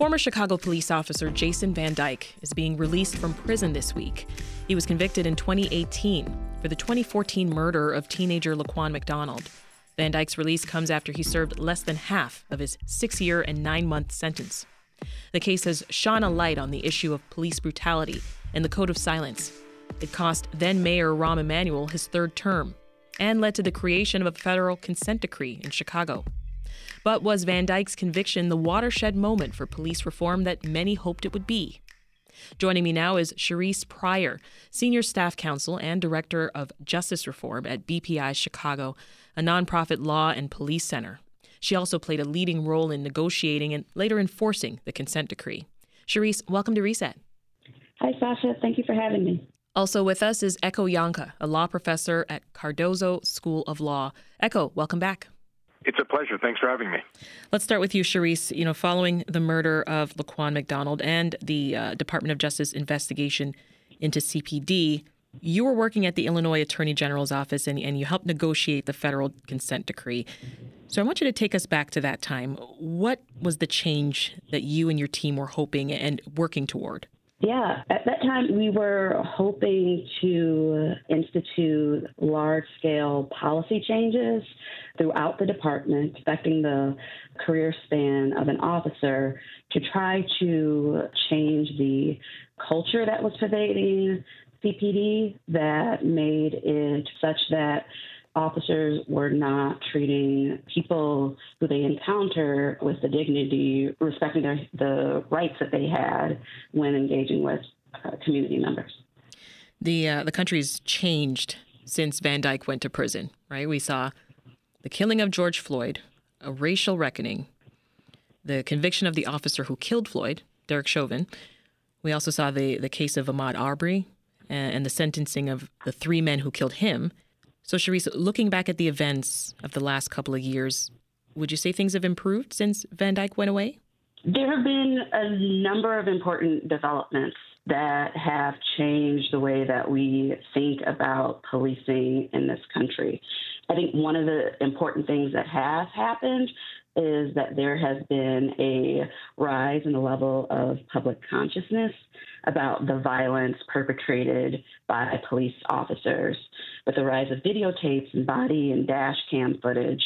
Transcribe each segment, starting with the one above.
Former Chicago police officer Jason Van Dyke is being released from prison this week. He was convicted in 2018 for the 2014 murder of teenager Laquan McDonald. Van Dyke's release comes after he served less than half of his six year and nine month sentence. The case has shone a light on the issue of police brutality and the code of silence. It cost then Mayor Rahm Emanuel his third term and led to the creation of a federal consent decree in Chicago. But was Van Dyke's conviction the watershed moment for police reform that many hoped it would be? Joining me now is Cherise Pryor, Senior Staff Counsel and Director of Justice Reform at BPI Chicago, a nonprofit law and police center. She also played a leading role in negotiating and later enforcing the consent decree. Cherise, welcome to Reset. Hi, Sasha. Thank you for having me. Also with us is Ekow Yankah, a law professor at Cardozo School of Law. Ekow, welcome back. It's a pleasure. Thanks for having me. Let's start with you, Cherise. You know, following the murder of Laquan McDonald and the uh, Department of Justice investigation into CPD, you were working at the Illinois Attorney General's office and, and you helped negotiate the federal consent decree. So I want you to take us back to that time. What was the change that you and your team were hoping and working toward? Yeah, at that time we were hoping to institute large scale policy changes throughout the department, affecting the career span of an officer to try to change the culture that was pervading CPD that made it such that officers were not treating people who they encounter with the dignity, respecting their, the rights that they had when engaging with uh, community members. The uh, the country's changed since Van Dyke went to prison, right? We saw the killing of George Floyd, a racial reckoning, the conviction of the officer who killed Floyd, Derek Chauvin. We also saw the the case of Ahmaud Arbery and, and the sentencing of the three men who killed him so, Cherise, looking back at the events of the last couple of years, would you say things have improved since Van Dyke went away? There have been a number of important developments that have changed the way that we think about policing in this country. I think one of the important things that has happened is that there has been a rise in the level of public consciousness about the violence perpetrated by police officers. With the rise of videotapes and body and dash cam footage,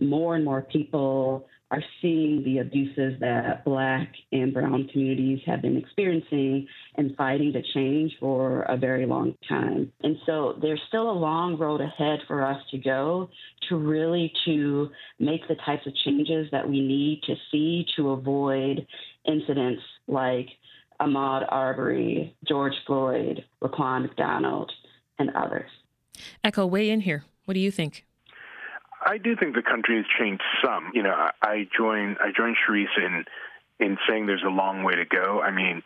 more and more people are seeing the abuses that Black and Brown communities have been experiencing and fighting to change for a very long time. And so there's still a long road ahead for us to go to really to make the types of changes that we need to see to avoid incidents like Ahmaud Arbery, George Floyd, Laquan McDonald, and others. Ekow, weigh in here. What do you think? I do think the country has changed some. You know, I join I join Cherise in in saying there's a long way to go. I mean,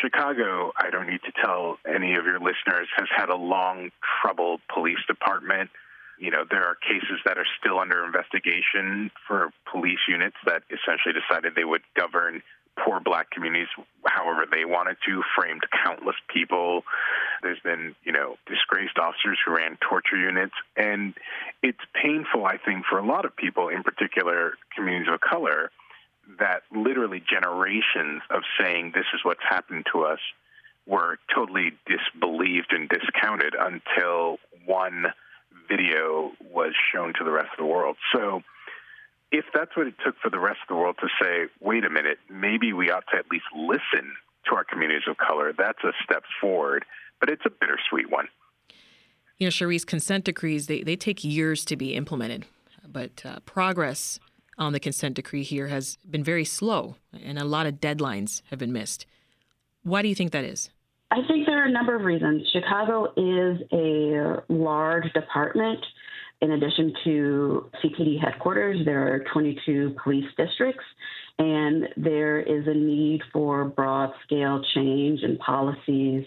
Chicago, I don't need to tell any of your listeners, has had a long, troubled police department. You know, there are cases that are still under investigation for police units that essentially decided they would govern poor black communities however they wanted to, framed countless people. There's been, you know, disgraced officers who ran torture units. And it's painful, I think, for a lot of people, in particular communities of color, that literally generations of saying this is what's happened to us were totally disbelieved and discounted until one video was shown to the rest of the world. So if that's what it took for the rest of the world to say, wait a minute, maybe we ought to at least listen to our communities of color, that's a step forward, but it's a bittersweet one. You know, Charisse, consent decrees, they, they take years to be implemented, but uh, progress on the consent decree here has been very slow, and a lot of deadlines have been missed. Why do you think that is? I think there are a number of reasons. Chicago is a large department. In addition to CPD headquarters, there are 22 police districts, and there is a need for broad scale change in policies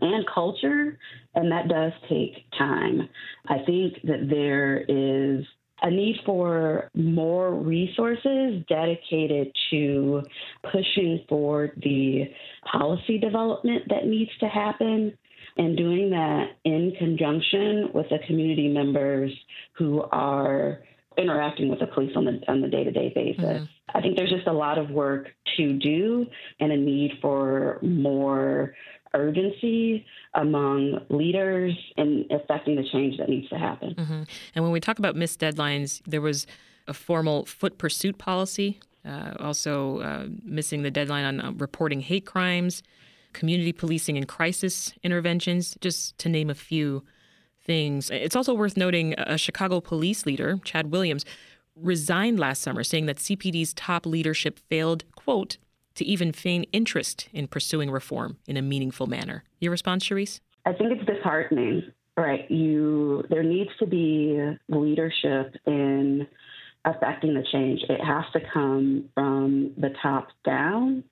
and culture, and that does take time. I think that there is a need for more resources dedicated to pushing for the policy development that needs to happen and doing that in conjunction with the community members who are interacting with the police on the on the day-to-day basis. Mm-hmm. I think there's just a lot of work to do and a need for more urgency among leaders in affecting the change that needs to happen. Mm-hmm. And when we talk about missed deadlines, there was a formal foot pursuit policy, uh, also uh, missing the deadline on uh, reporting hate crimes, community policing and crisis interventions, just to name a few things. It's also worth noting a Chicago police leader, Chad Williams, resigned last summer, saying that CPD's top leadership failed, quote, to even feign interest in pursuing reform in a meaningful manner. Your response, Charisse? I think it's disheartening. Right. You there needs to be leadership in affecting the change. It has to come from the top down.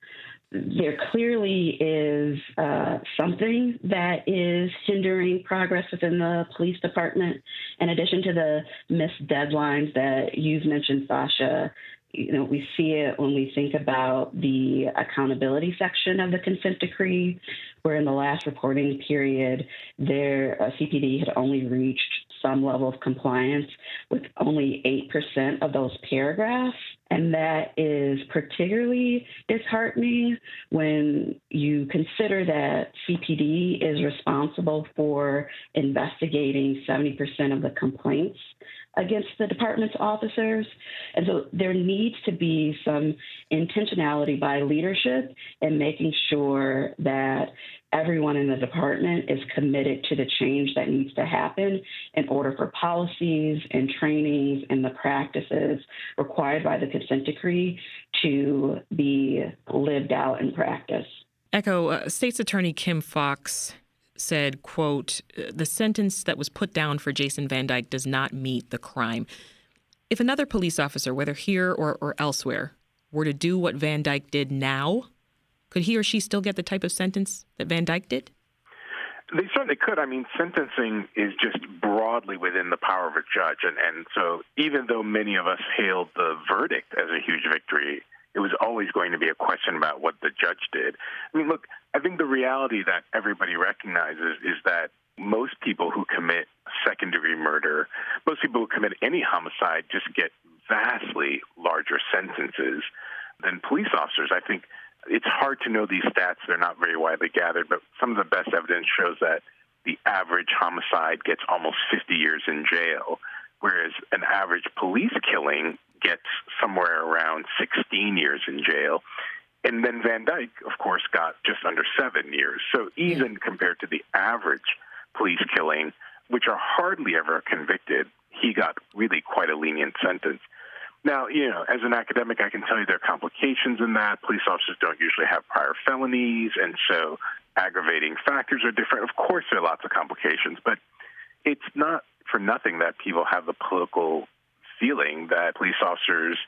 There clearly is uh, something that is hindering progress within the police department. In addition to the missed deadlines that you've mentioned, Sasha, you know, we see it when we think about the accountability section of the consent decree, where in the last reporting period, their uh, CPD had only reached some level of compliance with only 8% of those paragraphs. And that is particularly disheartening when you consider that CPD is responsible for investigating 70% of the complaints against the department's officers. And so there needs to be some intentionality by leadership in making sure that everyone in the department is committed to the change that needs to happen in order for policies and trainings and the practices required by the consent decree to be lived out in practice. Ekow, uh, State's Attorney Kim Foxx said, quote, the sentence that was put down for Jason Van Dyke does not meet the crime. If another police officer, whether here or, or elsewhere, were to do what Van Dyke did now, could he or she still get the type of sentence that Van Dyke did? They certainly could. I mean, sentencing is just broadly within the power of a judge. And, and so, even though many of us hailed the verdict as a huge victory, it was always going to be a question about what the judge did. I mean, look, I think the reality that everybody recognizes is that most people who commit second degree murder, most people who commit any homicide just get vastly larger sentences than police officers. I think it's hard to know these stats, they're not very widely gathered, but some of the best evidence shows that the average homicide gets almost 50 years in jail, whereas an average police killing gets somewhere around 16 years in jail. And then Van Dyke, of course, got just under seven years. So even compared to the average police killing, which are hardly ever convicted, he got really quite a lenient sentence. Now, you know, as an academic, I can tell you there are complications in that. Police officers don't usually have prior felonies, and so aggravating factors are different. Of course, there are lots of complications, but it's not for nothing that people have the political feeling that police officers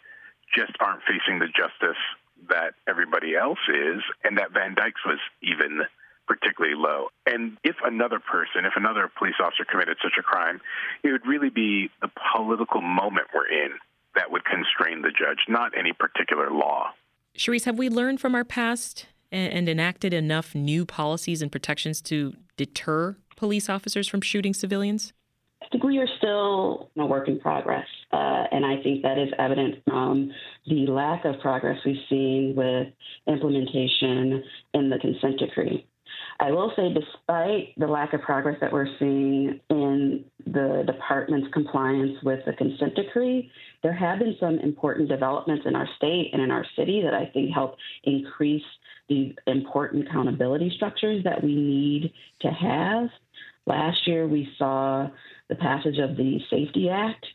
just aren't facing the justice that everybody else is, and that Van Dyke's was even particularly low. And if another person, if another police officer committed such a crime, it would really be the political moment we're in that would constrain the judge, not any particular law. Charisse, have we learned from our past and enacted enough new policies and protections to deter police officers from shooting civilians? I think we are still a work in progress. Uh, and I think that is evident from the lack of progress we've seen with implementation in the consent decree. I will say, despite the lack of progress that we're seeing in the department's compliance with the consent decree, there have been some important developments in our state and in our city that I think help increase the important accountability structures that we need to have Last year, we saw the passage of the SAFE-T Act,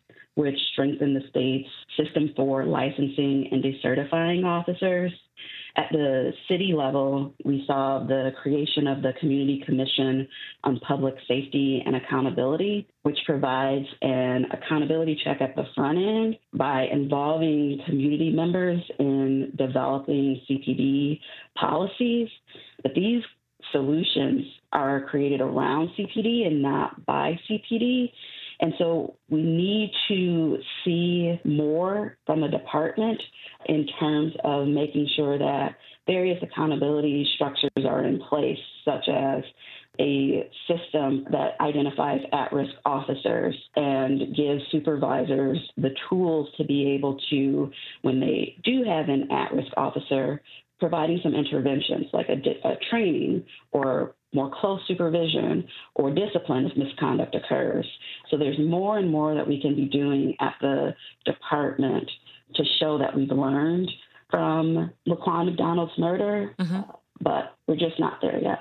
which strengthened the state's system for licensing and decertifying officers. At the city level, we saw the creation of the Community Commission on Public Safety and Accountability, which provides an accountability check at the front end by involving community members in developing CPD policies. But these solutions are created around CPD and not by CPD. And so we need to see more from the department in terms of making sure that various accountability structures are in place, such as a system that identifies at risk officers and gives supervisors the tools to be able to, when they do have an at risk officer, providing some interventions like a, a, training or more close supervision or discipline if misconduct occurs. So there's more and more that we can be doing at the department to show that we've learned from Laquan McDonald's murder, mm-hmm. but we're just not there yet.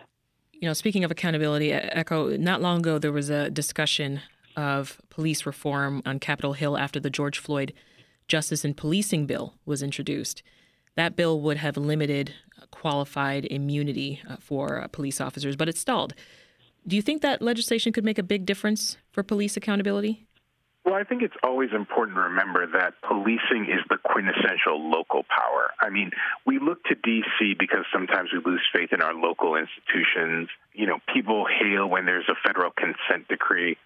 You know, speaking of accountability, Ekow, not long ago there was a discussion of police reform on Capitol Hill after the George Floyd Justice and Policing Bill was introduced. That bill would have limited qualified immunity uh, for uh, police officers, but it stalled. Do you think that legislation could make a big difference for police accountability? Well, I think it's always important to remember that policing is the quintessential local power. I mean, we look to D.C. because sometimes we lose faith in our local institutions. You know, people hail when there's a federal consent decree.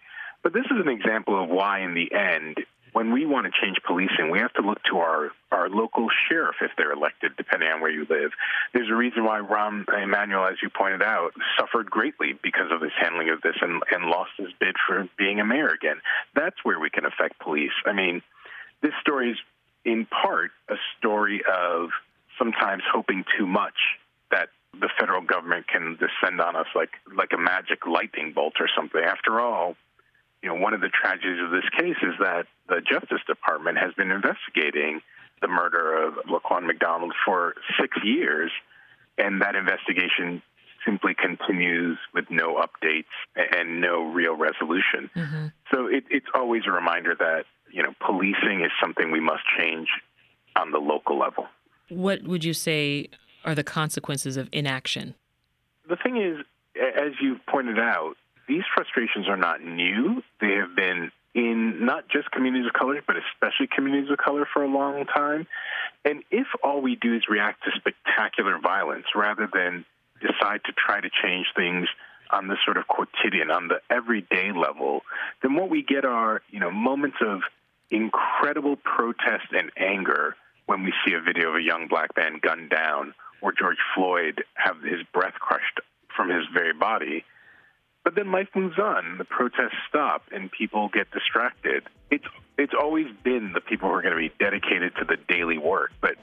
But this is an example of why, in the end, when we want to change policing, we have to look to our, our local sheriff if they're elected, depending on where you live. There's a reason why Rahm Emanuel, as you pointed out, suffered greatly because of his handling of this and, and lost his bid for being a mayor again. That's where we can affect police. I mean, this story is in part a story of sometimes hoping too much that the federal government can descend on us like like a magic lightning bolt or something. After all, you know, one of the tragedies of this case is that the Justice Department has been investigating the murder of Laquan McDonald for six years, and that investigation simply continues with no updates and no real resolution. Mm-hmm. So it, it's always a reminder that you know policing is something we must change on the local level. What would you say are the consequences of inaction? The thing is, as you've pointed out, these frustrations are not new. They have been in not just communities of color, but especially communities of color for a long time. And if all we do is react to spectacular violence rather than decide to try to change things on the sort of quotidian, on the everyday level, then what we get are, you know, moments of incredible protest and anger when we see a video of a young black man gunned down or George Floyd have his breath crushed from his very body. But then life moves on. The protests stop, and people get distracted. It's it's always been the people who are going to be dedicated to the daily work, but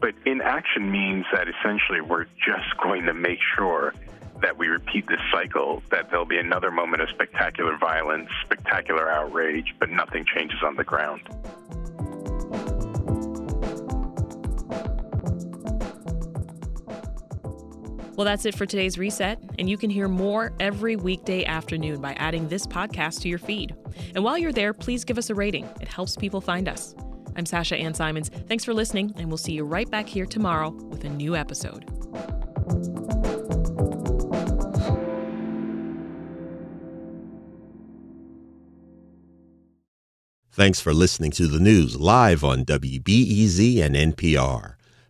but inaction means that essentially we're just going to make sure that we repeat this cycle. That there'll be another moment of spectacular violence, spectacular outrage, but nothing changes on the ground. Well, that's it for today's reset, and you can hear more every weekday afternoon by adding this podcast to your feed. And while you're there, please give us a rating, it helps people find us. I'm Sasha Ann Simons. Thanks for listening, and we'll see you right back here tomorrow with a new episode. Thanks for listening to the news live on WBEZ and NPR.